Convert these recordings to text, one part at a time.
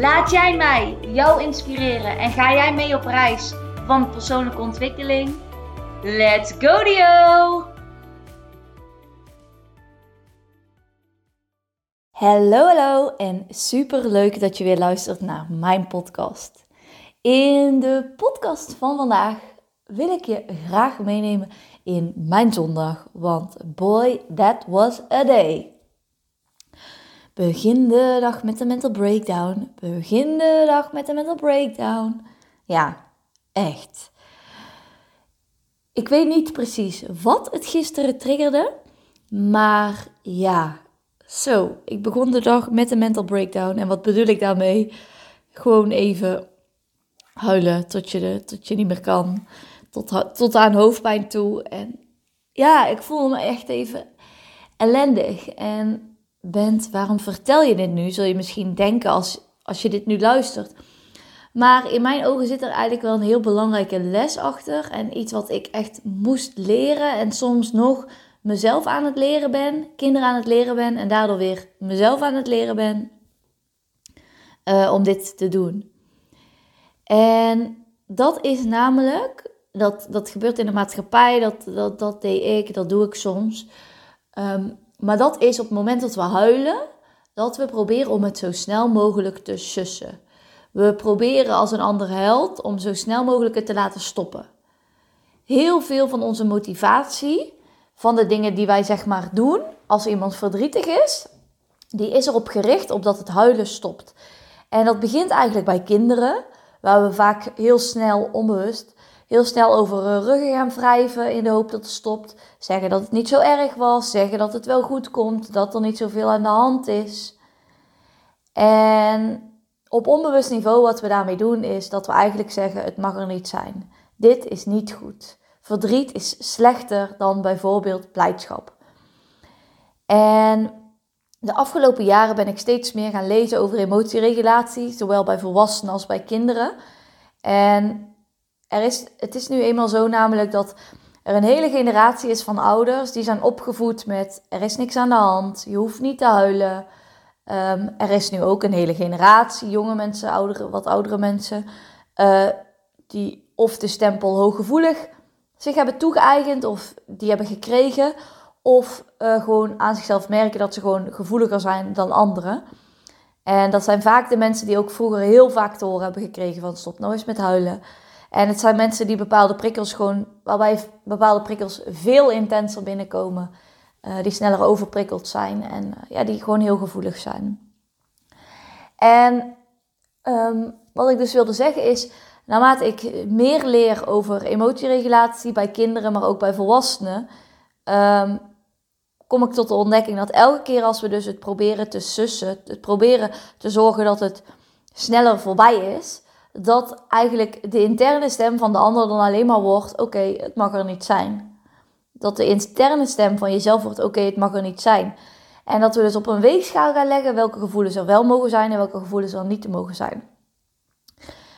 Laat jij mij jou inspireren en ga jij mee op reis van persoonlijke ontwikkeling? Let's go Dio! Hallo, hallo en super leuk dat je weer luistert naar mijn podcast. In de podcast van vandaag wil ik je graag meenemen in mijn zondag, want boy, that was a day. Begin de dag met een mental breakdown. Begin de dag met een mental breakdown. Ja, echt. Ik weet niet precies wat het gisteren triggerde, maar ja, zo. Ik begon de dag met een mental breakdown. En wat bedoel ik daarmee? Gewoon even huilen tot je, tot je niet meer kan. Tot, tot aan hoofdpijn toe. En ja, ik voelde me echt even ellendig. En bent, waarom vertel je dit nu? Zul je misschien denken als, als je dit nu luistert. Maar in mijn ogen zit er eigenlijk wel een heel belangrijke les achter. En iets wat ik echt moest leren. En soms nog mezelf aan het leren ben, kinderen aan het leren ben. En daardoor weer mezelf aan het leren ben. Uh, om dit te doen. En dat is namelijk, dat, dat gebeurt in de maatschappij, dat, dat, dat deed ik, dat doe ik soms. Um, maar dat is op het moment dat we huilen, dat we proberen om het zo snel mogelijk te sussen. We proberen als een ander huilt om zo snel mogelijk het te laten stoppen. Heel veel van onze motivatie, van de dingen die wij zeg maar doen als iemand verdrietig is, die is erop gericht op dat het huilen stopt. En dat begint eigenlijk bij kinderen, waar we vaak heel snel onbewust heel snel over hun ruggen gaan wrijven in de hoop dat het stopt. Zeggen dat het niet zo erg was. Zeggen dat het wel goed komt. Dat er niet zoveel aan de hand is. En op onbewust niveau wat we daarmee doen is dat we eigenlijk zeggen het mag er niet zijn. Dit is niet goed. Verdriet is slechter dan bijvoorbeeld blijdschap. En de afgelopen jaren ben ik steeds meer gaan lezen over emotieregulatie, zowel bij volwassenen als bij kinderen. En er is, het is nu eenmaal zo namelijk dat er een hele generatie is van ouders die zijn opgevoed met er is niks aan de hand, je hoeft niet te huilen. Um, er is nu ook een hele generatie, jonge mensen, oudere, wat oudere mensen, uh, die of de stempel hooggevoelig zich hebben toegeëigend of die hebben gekregen, of uh, gewoon aan zichzelf merken dat ze gewoon gevoeliger zijn dan anderen. En dat zijn vaak de mensen die ook vroeger heel vaak te horen hebben gekregen van stop nou eens met huilen. En het zijn mensen die bepaalde prikkels gewoon, waarbij bepaalde prikkels veel intenser binnenkomen. Uh, die sneller overprikkeld zijn en uh, ja, die gewoon heel gevoelig zijn. En um, wat ik dus wilde zeggen is, naarmate ik meer leer over emotieregulatie bij kinderen, maar ook bij volwassenen, um, kom ik tot de ontdekking dat elke keer als we dus het proberen te sussen, het proberen te zorgen dat het sneller voorbij is, dat eigenlijk de interne stem van de ander dan alleen maar wordt: oké, het mag er niet zijn. Dat de interne stem van jezelf wordt: oké, het mag er niet zijn. En dat we dus op een weegschaal gaan leggen welke gevoelens er wel mogen zijn en welke gevoelens er niet mogen zijn.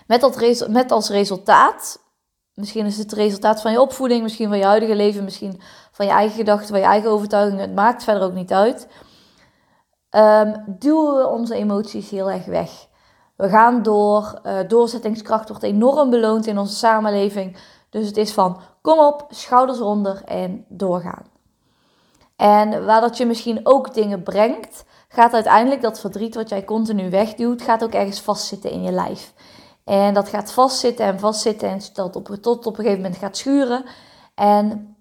Met, dat met als resultaat, misschien is het het resultaat van je opvoeding, misschien van je huidige leven, misschien van je eigen gedachten, van je eigen overtuigingen, het maakt verder ook niet uit. Um, duwen we onze emoties heel erg weg. We gaan door. Uh, doorzettingskracht wordt enorm beloond in onze samenleving. Dus het is van kom op, schouders onder en doorgaan. En waar dat je misschien ook dingen brengt, gaat uiteindelijk dat verdriet wat jij continu wegduwt, gaat ook ergens vastzitten in je lijf. En dat gaat vastzitten en vastzitten en tot op, tot op een gegeven moment gaat schuren. En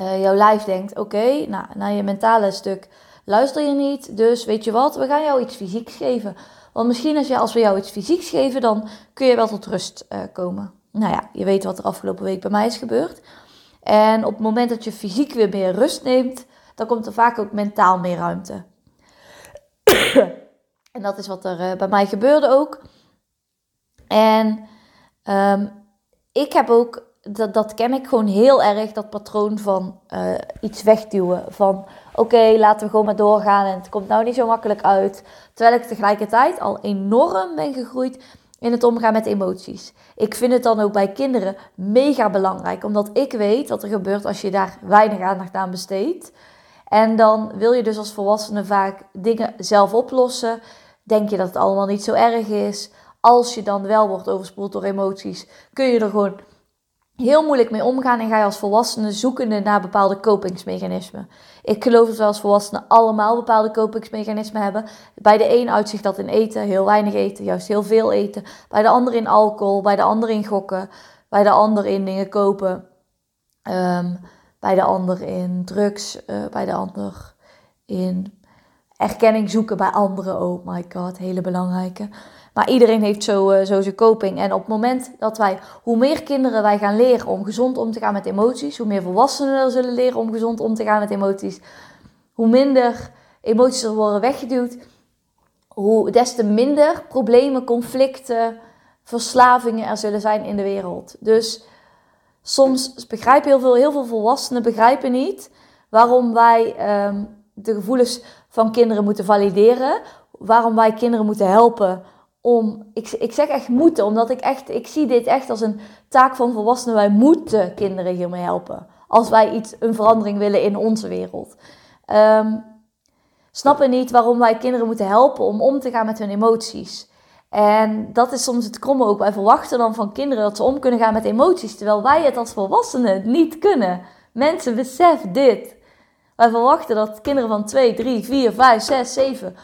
uh, jouw lijf denkt, oké, nou, naar je mentale stuk luister je niet. Dus weet je wat, we gaan jou iets fysieks geven. Want misschien als, je, als we jou iets fysieks geven, dan kun je wel tot rust uh, komen. Nou ja, je weet wat er afgelopen week bij mij is gebeurd. En op het moment dat je fysiek weer meer rust neemt, dan komt er vaak ook mentaal meer ruimte. En dat is wat er eh, bij mij gebeurde ook. En ehm, ik heb ook, dat, dat ken ik gewoon heel erg, dat patroon van uh, iets wegduwen. Van oké, laten we gewoon maar doorgaan en het komt nou niet zo makkelijk uit. Terwijl ik tegelijkertijd al enorm ben gegroeid in het omgaan met emoties. Ik vind het dan ook bij kinderen mega belangrijk, omdat ik weet wat er gebeurt als je daar weinig aandacht aan besteedt. En dan wil je dus als volwassene vaak dingen zelf oplossen. Denk je dat het allemaal niet zo erg is. Als je dan wel wordt overspoeld door emoties, kun je er gewoon heel moeilijk mee omgaan en ga je als volwassene zoekende naar bepaalde kopingsmechanismen. Ik geloof dat we als volwassenen allemaal bepaalde kopingsmechanismen hebben. Bij de een uitzicht dat in eten, heel weinig eten, juist heel veel eten. Bij de ander in alcohol, bij de ander in gokken, bij de ander in dingen kopen. Ehm, bij de ander in drugs, uh, bij de ander in erkenning zoeken bij anderen. Oh my god, hele belangrijke. Maar iedereen heeft zo, uh, zijn coping. En op het moment dat wij, hoe meer kinderen wij gaan leren om gezond om te gaan met emoties, hoe meer volwassenen er zullen leren om gezond om te gaan met emoties, hoe minder emoties er worden weggeduwd, hoe des te minder problemen, conflicten, verslavingen er zullen zijn in de wereld. Dus soms begrijpen heel veel, heel veel volwassenen begrijpen niet waarom wij um, de gevoelens van kinderen moeten valideren, waarom wij kinderen moeten helpen om, ik, ik zeg echt moeten, omdat ik echt, ik zie dit echt als een taak van volwassenen. Wij moeten kinderen hiermee helpen. Als wij iets, een verandering willen in onze wereld. Um, snappen niet waarom wij kinderen moeten helpen om om te gaan met hun emoties. En dat is soms het kromme ook. Wij verwachten dan van kinderen dat ze om kunnen gaan met emoties, terwijl wij het als volwassenen niet kunnen. Mensen, besef dit. Wij verwachten dat kinderen van 2, 3, 4, 5, 6, 7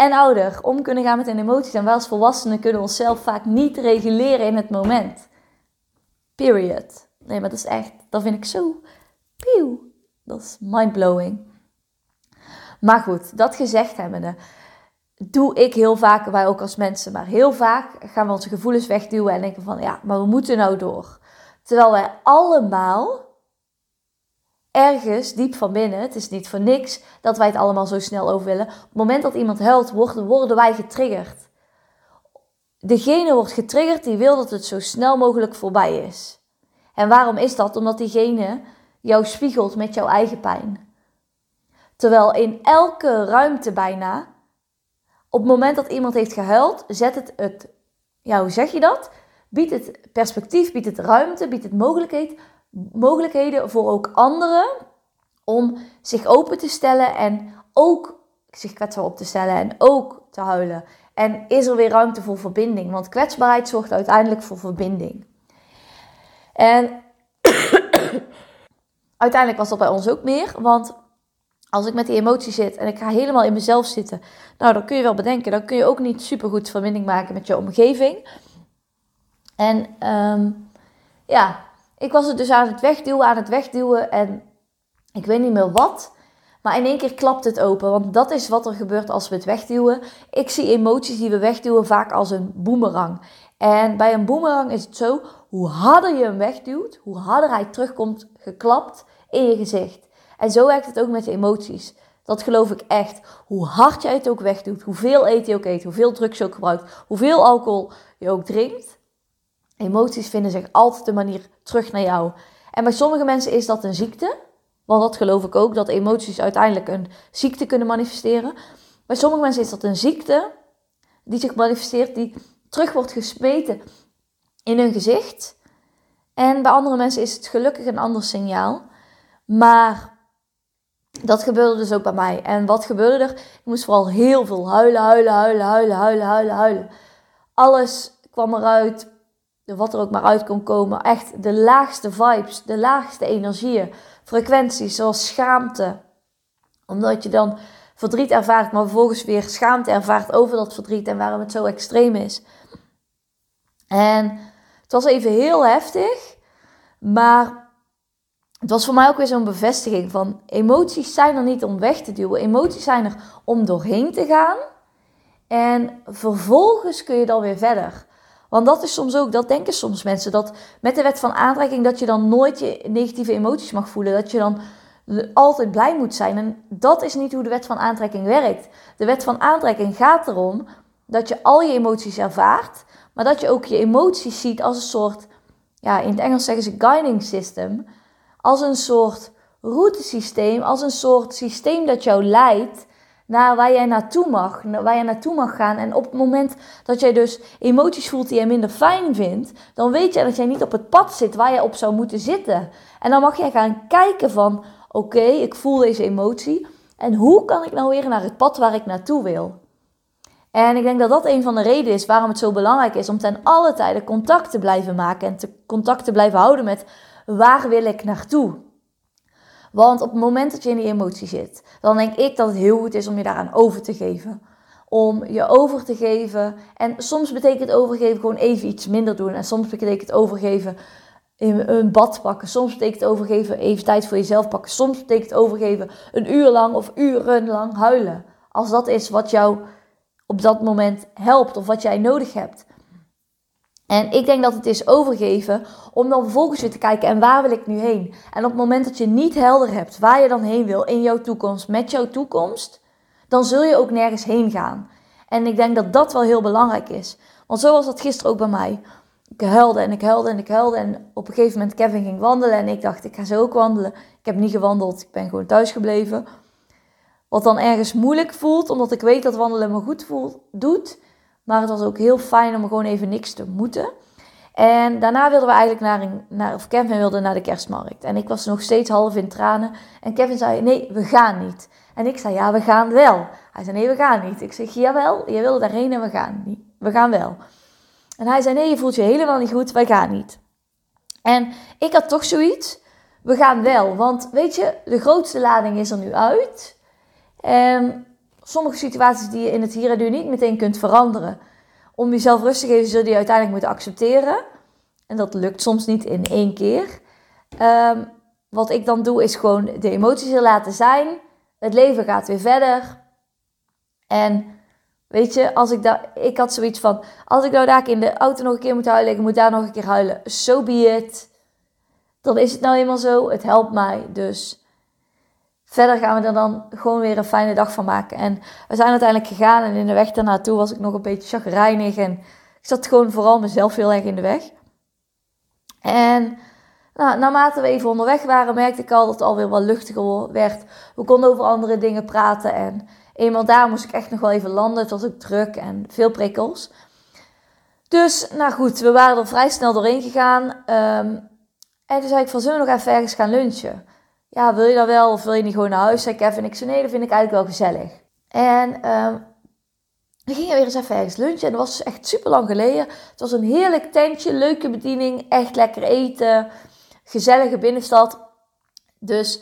en ouder om kunnen gaan met hun emoties. En wij als volwassenen kunnen onszelf vaak niet reguleren in het moment. Period. Nee, maar dat is echt, dat vind ik zo. Pieuw. Dat is mindblowing. Maar goed, dat gezegd hebbende, doe ik heel vaak, wij ook als mensen, maar heel vaak gaan we onze gevoelens wegduwen en denken van ja, maar we moeten nou door. Terwijl wij allemaal ergens diep van binnen, het is niet voor niks dat wij het allemaal zo snel over willen. Op het moment dat iemand huilt, worden, wij getriggerd. Degene wordt getriggerd die wil dat het zo snel mogelijk voorbij is. En waarom is dat? Omdat diegene jou spiegelt met jouw eigen pijn. Terwijl in elke ruimte bijna, op het moment dat iemand heeft gehuild, zet het het, ja hoe zeg je dat? Biedt het perspectief, biedt het ruimte, biedt het mogelijkheid mogelijkheden voor ook anderen om zich open te stellen en ook zich kwetsbaar op te stellen en ook te huilen. En is er weer ruimte voor verbinding? Want kwetsbaarheid zorgt uiteindelijk voor verbinding. En uiteindelijk was dat bij ons ook meer. Want als ik met die emotie zit en ik ga helemaal in mezelf zitten, nou dan kun je wel bedenken, dan kun je ook niet super goed verbinding maken met je omgeving. En um, ja, ik was het dus aan het wegduwen, aan het wegduwen en ik weet niet meer wat. Maar in één keer klapt het open, want dat is wat er gebeurt als we het wegduwen. Ik zie emoties die we wegduwen vaak als een boemerang. En bij een boemerang is het zo, hoe harder je hem wegduwt, hoe harder hij terugkomt geklapt in je gezicht. En zo werkt het ook met emoties. Dat geloof ik echt. Hoe hard jij het ook wegdoet, hoeveel eten je ook eet, hoeveel drugs je ook gebruikt, hoeveel alcohol je ook drinkt, Emoties vinden zich altijd de manier terug naar jou. En bij sommige mensen is dat een ziekte. Want dat geloof ik ook, dat emoties uiteindelijk een ziekte kunnen manifesteren. Bij sommige mensen is dat een ziekte die zich manifesteert, die terug wordt gesmeten in hun gezicht. En bij andere mensen is het gelukkig een ander signaal. Maar dat gebeurde dus ook bij mij. En wat gebeurde er? Ik moest vooral heel veel huilen, huilen, huilen, huilen, huilen, huilen, huilen. Alles kwam eruit wat er ook maar uit kon komen. Echt de laagste vibes, de laagste energieën, frequenties zoals schaamte. Omdat je dan verdriet ervaart, maar vervolgens weer schaamte ervaart over dat verdriet en waarom het zo extreem is. En het was even heel heftig, maar het was voor mij ook weer zo'n bevestiging van emoties zijn er niet om weg te duwen. Emoties zijn er om doorheen te gaan. En vervolgens kun je dan weer verder. Want dat is soms ook, dat denken soms mensen, dat met de wet van aantrekking dat je dan nooit je negatieve emoties mag voelen. Dat je dan altijd blij moet zijn. En dat is niet hoe de wet van aantrekking werkt. De wet van aantrekking gaat erom dat je al je emoties ervaart, maar dat je ook je emoties ziet als een soort, ja, in het Engels zeggen ze guiding system, als een soort routesysteem, als een soort systeem dat jou leidt naar waar jij naartoe mag, waar jij naartoe mag gaan. En op het moment dat jij dus emoties voelt die jij minder fijn vindt, dan weet jij dat jij niet op het pad zit waar jij op zou moeten zitten. En dan mag jij gaan kijken van, oké, ik voel deze emotie. En hoe kan ik nou weer naar het pad waar ik naartoe wil? En ik denk dat dat een van de redenen is waarom het zo belangrijk is om ten alle tijde contact te blijven maken en te contact te blijven houden met waar wil ik naartoe? Want op het moment dat je in die emotie zit, dan denk ik dat het heel goed is om je daaraan over te geven. Om je over te geven. En soms betekent overgeven gewoon even iets minder doen. En soms betekent overgeven een bad pakken. Soms betekent overgeven even tijd voor jezelf pakken. Soms betekent overgeven een uur lang of urenlang huilen. Als dat is wat jou op dat moment helpt of wat jij nodig hebt. En ik denk dat het is overgeven om dan vervolgens weer te kijken en waar wil ik nu heen? En op het moment dat je niet helder hebt waar je dan heen wil in jouw toekomst, met jouw toekomst, dan zul je ook nergens heen gaan. En ik denk dat dat wel heel belangrijk is. Want zo was dat gisteren ook bij mij. Ik huilde en ik huilde en ik huilde. En op een gegeven moment Kevin ging wandelen en ik dacht, ik ga zo ook wandelen. Ik heb niet gewandeld, ik ben gewoon thuis gebleven. Wat dan ergens moeilijk voelt, omdat ik weet dat wandelen me goed voelt, doet. Maar het was ook heel fijn om gewoon even niks te moeten. En daarna wilden we eigenlijk naar, een, naar of Kevin wilde naar de kerstmarkt. En ik was nog steeds half in tranen. En Kevin zei, nee, we gaan niet. En ik zei, ja, we gaan wel. Hij zei, nee, we gaan niet. Ik zeg, jawel, je wilde daarheen en we gaan niet. We gaan wel. En hij zei, nee, je voelt je helemaal niet goed, wij gaan niet. En ik had toch zoiets, we gaan wel. Want weet je, de grootste lading is er nu uit. En sommige situaties die je in het hier en nu niet meteen kunt veranderen. Om jezelf rust te geven, zul je uiteindelijk moeten accepteren. En dat lukt soms niet in één keer. Ehm, wat ik dan doe, is gewoon de emoties er laten zijn. Het leven gaat weer verder. En weet je, als ik ik had zoiets van: als ik nou daar in de auto nog een keer moet huilen, ik moet daar nog een keer huilen, so be it. Dan is het nou eenmaal zo. Het helpt mij. Dus verder gaan we er dan gewoon weer een fijne dag van maken. En we zijn uiteindelijk gegaan en in de weg daarnaartoe was ik nog een beetje chagrijnig. En ik zat gewoon vooral mezelf heel erg in de weg. En nou, naarmate we even onderweg waren, merkte ik al dat het alweer wat luchtiger werd. We konden over andere dingen praten. En eenmaal daar moest ik echt nog wel even landen. Het was ook druk en veel prikkels. Dus, nou goed, we waren er vrij snel doorheen gegaan. Um, en toen zei ik van, zullen we nog even ergens gaan lunchen? Ja, wil je dat wel of wil je niet gewoon naar huis? Zei Kevin. Ik zei, nee, dat vind ik eigenlijk wel gezellig. En um, we gingen weer eens even ergens lunchen. En dat was echt super lang geleden. Het was een heerlijk tentje, leuke bediening, echt lekker eten. Gezellige binnenstad. Dus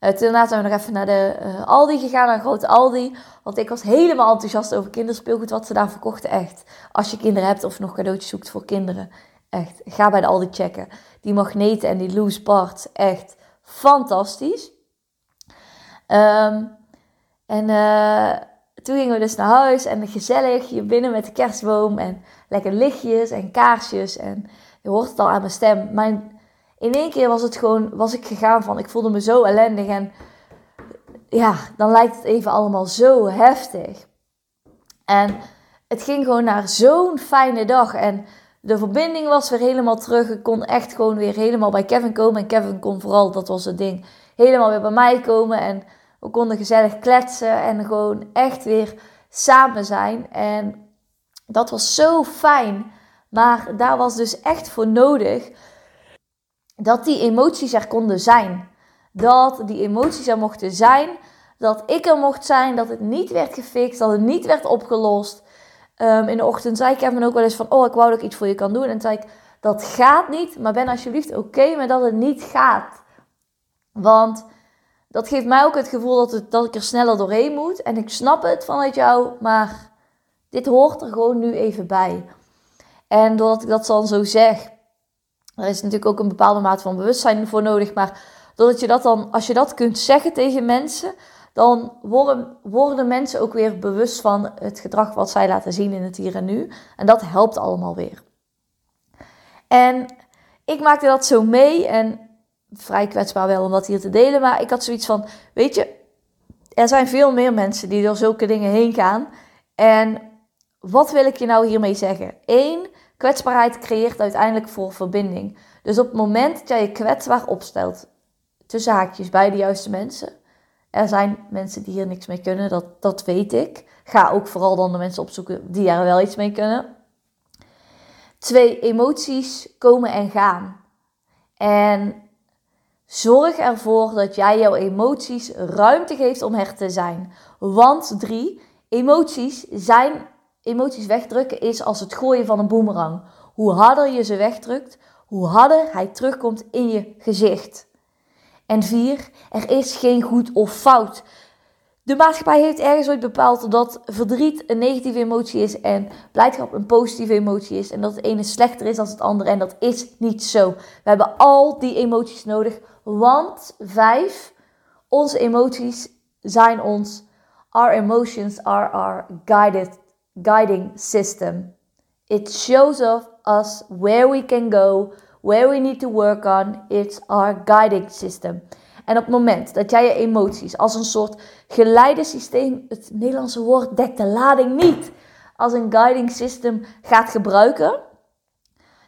uh, daarna zijn we nog even naar de uh, Aldi gegaan, naar grote Aldi. Want ik was helemaal enthousiast over kinderspeelgoed wat ze daar verkochten. Echt, als je kinderen hebt of nog cadeautjes zoekt voor kinderen. Echt, ga bij de Aldi checken. Die magneten en die loose parts, echt fantastisch. Ehm, en uh, toen gingen we dus naar huis en gezellig hier binnen met de kerstboom en lekker lichtjes en kaarsjes. En je hoort het al aan mijn stem. Mijn, in één keer was het gewoon, was ik gegaan van, ik voelde me zo ellendig en ja, dan lijkt het even allemaal zo heftig. En het ging gewoon naar zo'n fijne dag en de verbinding was weer helemaal terug. Ik kon echt gewoon weer helemaal bij Kevin komen. En Kevin kon vooral, dat was het ding, helemaal weer bij mij komen. En we konden gezellig kletsen en gewoon echt weer samen zijn. En dat was zo fijn. Maar daar was dus echt voor nodig dat die emoties er konden zijn. Dat die emoties er mochten zijn. Dat ik er mocht zijn. Dat het niet werd gefixt. Dat het niet werd opgelost. Ehm, in de ochtend zei ik hem ook wel eens van, oh, ik wou dat ik iets voor je kan doen. En zei ik, dat gaat niet, maar ben alsjeblieft oké met dat het niet gaat. Want dat geeft mij ook het gevoel dat, het, dat ik er sneller doorheen moet. En ik snap het vanuit jou, maar dit hoort er gewoon nu even bij. En doordat ik dat dan zo zeg, er is natuurlijk ook een bepaalde mate van bewustzijn voor nodig. Maar doordat je dat dan, als je dat kunt zeggen tegen mensen, dan worden, worden mensen ook weer bewust van het gedrag wat zij laten zien in het hier en nu. En dat helpt allemaal weer. En ik maakte dat zo mee en vrij kwetsbaar wel om dat hier te delen. Maar ik had zoiets van, weet je, er zijn veel meer mensen die door zulke dingen heen gaan. En wat wil ik je nou hiermee zeggen? Eén, kwetsbaarheid creëert uiteindelijk voor verbinding. Dus op het moment dat jij je kwetsbaar opstelt, tussen haakjes bij de juiste mensen. Er zijn mensen die hier niks mee kunnen, dat, dat weet ik. Ga ook vooral dan de mensen opzoeken die er wel iets mee kunnen. Twee, emoties komen en gaan. En zorg ervoor dat jij jouw emoties ruimte geeft om er te zijn. Want drie, emoties zijn, emoties wegdrukken is als het gooien van een boemerang. Hoe harder je ze wegdrukt, hoe harder hij terugkomt in je gezicht. En vier, er is geen goed of fout. De maatschappij heeft ergens ooit bepaald dat verdriet een negatieve emotie is en blijdschap een positieve emotie is. En dat het ene slechter is dan het andere. En dat is niet zo. We hebben al die emoties nodig. Want vijf, onze emoties zijn ons. Our emotions are our guided, guiding system. It shows us where we can go, where we need to work on. It's our guiding system. En op het moment dat jij je emoties als een soort geleidesysteem, het Nederlandse woord dekt de lading niet, als een guiding system gaat gebruiken,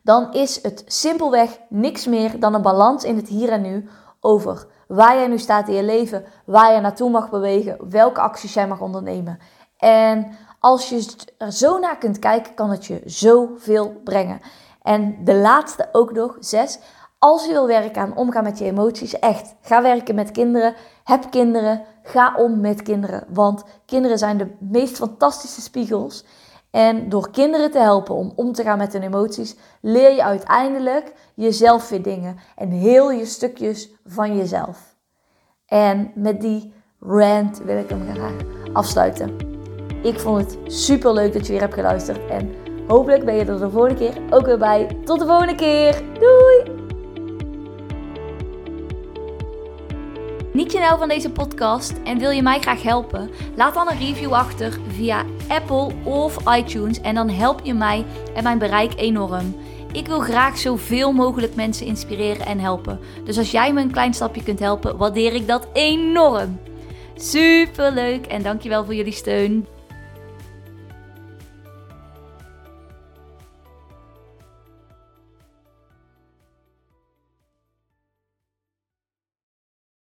dan is het simpelweg niks meer dan een balans in het hier en nu over waar jij nu staat in je leven, waar je naartoe mag bewegen, welke acties jij mag ondernemen. En als je er zo naar kunt kijken, kan het je zoveel brengen. En de laatste ook nog, zes. Als je wil werken aan omgaan met je emoties, echt, ga werken met kinderen. Heb kinderen. Ga om met kinderen. Want kinderen zijn de meest fantastische spiegels. En door kinderen te helpen om om te gaan met hun emoties, leer je uiteindelijk jezelf weer dingen. En heel je stukjes van jezelf. En met die rant wil ik hem graag afsluiten. Ik vond het super leuk dat je weer hebt geluisterd. En hopelijk ben je er de volgende keer ook weer bij. Tot de volgende keer. Doei! Niet je nou van deze podcast en wil je mij graag helpen? Laat dan een review achter via Apple of iTunes en dan help je mij en mijn bereik enorm. Ik wil graag zoveel mogelijk mensen inspireren en helpen. Dus als jij me een klein stapje kunt helpen, waardeer ik dat enorm. Super leuk en dankjewel voor jullie steun.